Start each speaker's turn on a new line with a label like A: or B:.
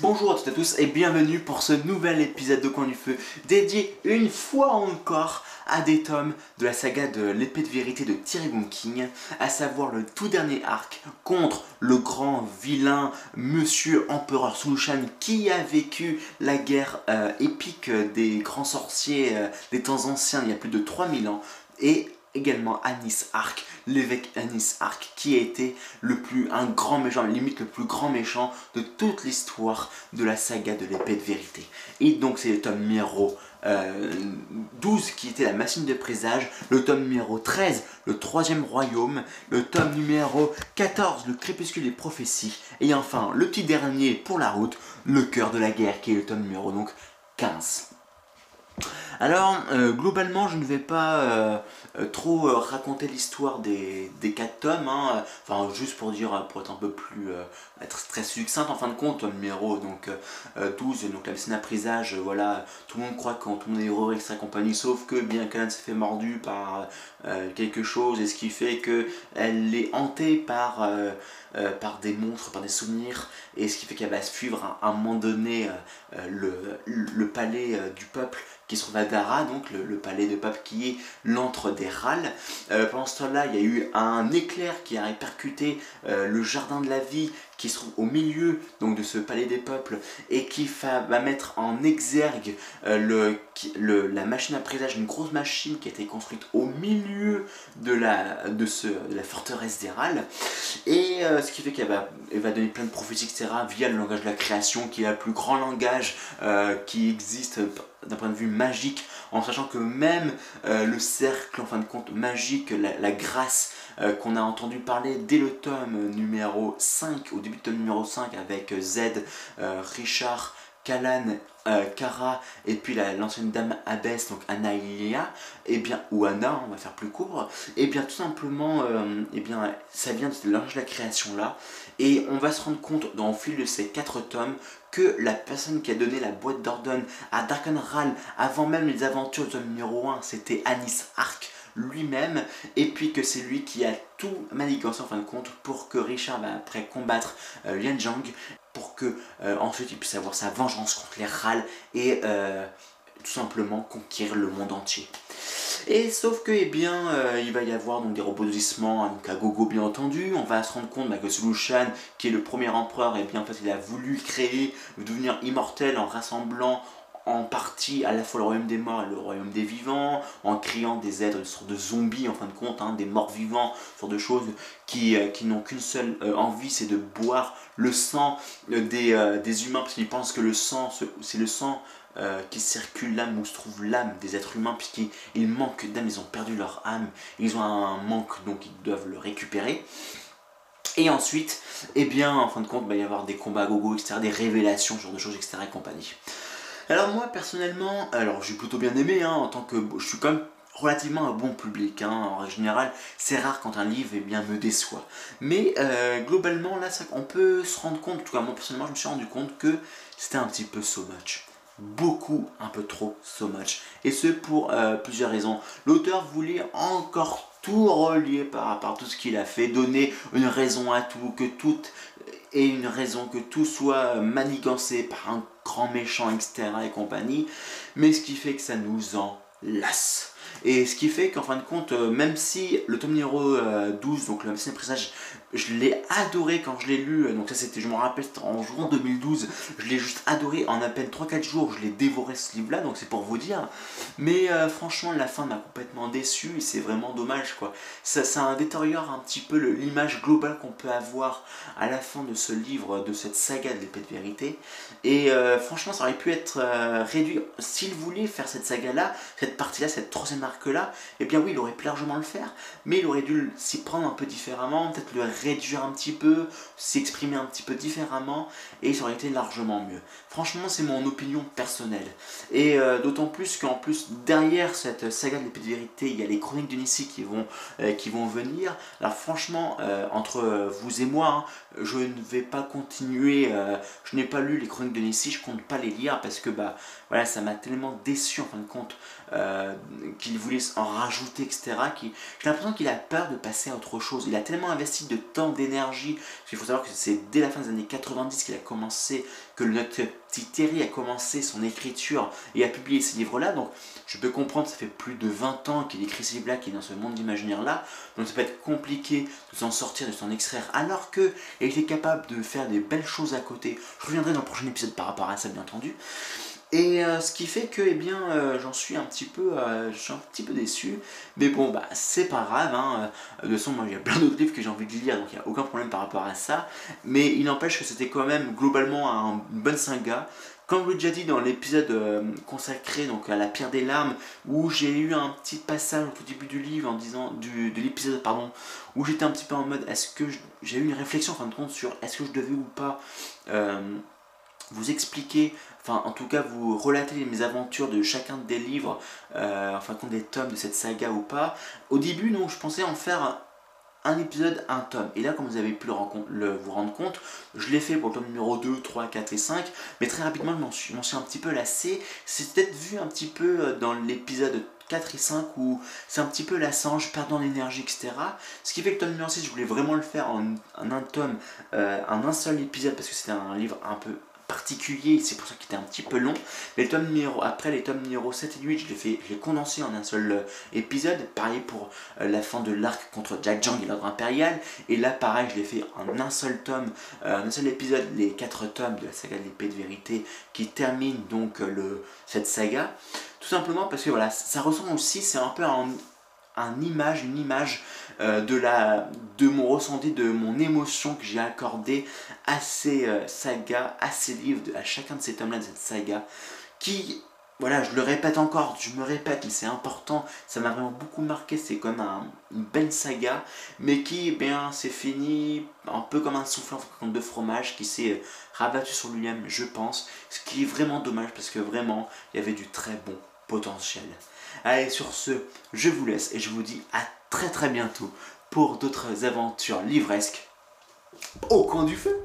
A: Bonjour à toutes et à tous et bienvenue pour ce nouvel épisode de Coin du Feu dédié une fois encore à des tomes de la saga de l'épée de vérité de Thierry King, à savoir le tout dernier arc contre le grand vilain Monsieur Empereur Sulushan qui a vécu la guerre euh, épique des grands sorciers euh, des temps anciens il y a plus de 3000 ans et également Anis Arc, l'évêque Anis Arc, qui a été le plus, un grand méchant, limite le plus grand méchant de toute l'histoire de la saga de l'épée de vérité. Et donc c'est le tome numéro 12 euh, qui était la machine de présage, le tome numéro 13, le troisième royaume, le tome numéro 14, le crépuscule des prophéties, et enfin le petit dernier pour la route, le cœur de la guerre, qui est le tome numéro donc 15. Alors, euh, globalement, je ne vais pas euh, euh, trop raconter l'histoire des, des quatre tomes, hein. enfin, juste pour dire, pour être un peu plus, être très succinct, en fin de compte, numéro donc, 12, donc la scène à présage, voilà, tout le monde croit le monde est avec sa compagnie, sauf que bien qu'elle s'est fait mordu par quelque chose, et ce qui fait qu'elle est hantée par, des monstres, par des souvenirs, et ce qui fait qu'elle va suivre à, un moment donné le, palais du peuple qui se trouve à Dara, donc le, palais de pape qui est l'antre des râles. Euh, pendant ce temps-là, il y a eu un éclair qui a répercuté euh, le jardin de la vie qui se trouve au milieu donc, de ce palais des peuples et qui va, mettre en exergue euh, le, la machine à présage, une grosse machine qui a été construite au milieu de la, de ce, de la forteresse râles. Et ce qui fait qu'elle va, va donner plein de prophéties, etc., via le langage de la création, qui est le plus grand langage qui existe d'un point de vue magique, en sachant que même euh, le cercle, en fin de compte, magique, la, grâce euh, qu'on a entendu parler dès le tome numéro 5, au début du tome numéro 5, avec Z, euh, Richard, Kalan, Kara et puis l'ancienne dame abbesse, donc Anaïlia, et eh bien, ou Anna, on va faire plus court, et eh bien tout simplement, et eh bien, ça vient de l'ange de la création là, et on va se rendre compte dans le fil de ces quatre tomes que la personne qui a donné la boîte d'Ordon à Darkenral avant même les aventures de numéro 1, c'était Anis Ark lui-même, et puis que c'est lui qui a tout manigancé en fin de compte pour que Richard va après combattre euh, Lian Zhang, pour que euh, ensuite il puisse avoir sa vengeance contre les Ral et euh, tout simplement conquérir le monde entier. Et sauf que, eh bien, euh, il va y avoir donc, des rebondissements, donc à gogo bien entendu. On va se rendre compte bah, que Sulushan, qui est le premier empereur, eh bien, en fait, il a voulu créer, devenir immortel en rassemblant en partie à la fois le royaume des morts et le royaume des vivants, en créant des êtres, une sorte de zombies en fin de compte, hein, des morts vivants, une sorte de choses qui, euh, qui n'ont qu'une seule euh, envie, c'est de boire le sang des, des, humains, parce qu'ils pensent que le sang, c'est le sang euh, qui circule l'âme, où se trouve l'âme des êtres humains, puisqu'ils manquent d'âme, ils ont perdu leur âme, ils ont un manque, donc ils doivent le récupérer. Et ensuite, eh bien, en fin de compte, il va y avoir des combats gogo, etc., des révélations, ce genre de choses, etc., et. Alors moi, personnellement, alors j'ai plutôt bien aimé, hein, en tant que... Je suis quand même relativement un bon public. Hein. En général, c'est rare quand un livre eh bien, me déçoit. Mais euh, globalement, là, on peut se rendre compte, en tout cas moi personnellement, je me suis rendu compte que c'était un petit peu so much beaucoup, un peu trop, so much. Et ce pour euh, plusieurs raisons. L'auteur voulait encore tout relier par rapport tout ce qu'il a fait, donner une raison à tout, que tout ait une raison, que tout soit manigancé par un grand méchant, etc. et compagnie. Mais ce qui fait que ça nous en lasse. Et ce qui fait qu'en fin de compte, euh, même si le tome numéro 12, euh, donc le médecin présage, je l'ai adoré quand je l'ai lu, euh, donc ça c'était, je me rappelle, en juin 2012, je l'ai juste adoré en à peine 3-4 jours, je l'ai dévoré ce livre-là, donc c'est pour vous dire. Mais franchement, la fin m'a complètement déçu et c'est vraiment dommage quoi. Ça, ça détériore un petit peu l'image globale qu'on peut avoir à la fin de ce livre, de cette saga de l'épée de vérité. Et franchement, ça aurait pu être réduit, s'il voulait faire cette saga-là, cette partie-là, cette troisième arc-là, eh bien oui, il aurait pu largement le faire, mais il aurait dû s'y prendre un peu différemment, peut-être le réduire un petit peu, s'exprimer un petit peu différemment, et ça aurait été largement mieux. Franchement, c'est mon opinion personnelle. Et euh, d'autant plus qu'en plus, derrière cette saga de l'épée de vérité, il y a les chroniques de Nissi qui vont, euh, qui vont venir. Alors franchement, euh, entre vous et moi, hein, je ne vais pas continuer, je n'ai pas lu les chroniques de Nissi, je compte pas les lire, parce que bah voilà, ça m'a tellement déçu en fin de compte, qu'ils voulait en rajouter, etc. Qui, j'ai l'impression qu'il a peur de passer à autre chose. Il a tellement investi de temps, d'énergie. Il faut savoir que c'est dès la fin des années 90 qu'il a commencé, que notre petit Terry a commencé son écriture et a publié ces livres-là. Donc je peux comprendre, ça fait plus de 20 ans qu'il écrit ces livres-là, qu'il est dans ce monde d'imaginaire-là. Donc ça peut être compliqué de s'en sortir, de s'en extraire. Alors que il était capable de faire des belles choses à côté. Je reviendrai dans le prochain épisode par rapport à ça, bien entendu. Et euh, ce qui fait que eh bien euh, j'en suis un petit peu euh, suis un petit peu déçu. Mais bon bah c'est pas grave hein. de toute façon moi il y a plein d'autres livres que j'ai envie de lire donc il n'y a aucun problème par rapport à ça. Mais il n'empêche que c'était quand même globalement un, une bonne saga. Comme je l'ai déjà dit dans l'épisode consacré donc à la pierre des larmes où j'ai eu un petit passage au tout début du livre en disant du, de l'épisode pardon où j'étais un petit peu en mode est-ce que j'ai eu une réflexion en fin de compte sur est-ce que je devais ou pas vous expliquer, enfin en tout cas vous relater mes aventures de chacun des livres, euh, enfin compte des tomes de cette saga ou pas. Au début, non, je pensais en faire un épisode, un tome. Et là, comme vous avez pu le, vous rendre compte, je l'ai fait pour le tome numéro 2, 3, 4 et 5, mais très rapidement, je m'en suis, un petit peu lassé. C'est peut-être vu un petit peu euh, dans l'épisode 4 et 5 où c'est un petit peu lassant, je perds l'énergie, etc. Ce qui fait que le tome numéro 6, je voulais vraiment le faire en, un tome, euh, en un seul épisode, parce que c'était un livre un peu particulier, c'est pour ça qu'il était un petit peu long. Les tomes numéro, après les tomes numéro 7 et 8, je l'ai fait, je condensé en un seul euh, épisode. Pareil pour euh, la fin de l'arc contre Jack Jang et l'ordre impérial. Et là, pareil, je l'ai fait en un seul tome, euh, un seul épisode, les 4 tomes de la saga de l'épée de vérité qui termine donc le, cette saga. Tout simplement parce que voilà, ça ressemble aussi, c'est un peu un, un image, une image euh, de, la, de mon ressenti, de mon émotion que j'ai accordé à ces euh, sagas, à ces livres, à chacun de ces tomes-là de cette saga, qui, voilà, je le répète encore, je me répète, mais c'est important, ça m'a vraiment beaucoup marqué, c'est comme un, une belle saga, mais qui, eh bien, c'est fini un peu comme un souffle de fromage qui s'est euh, rabattu sur lui-même, je pense, ce qui est vraiment dommage parce que vraiment, il y avait du très bon potentiel. Allez, sur ce, je vous laisse et je vous dis à très très bientôt pour d'autres aventures livresques au coin du feu.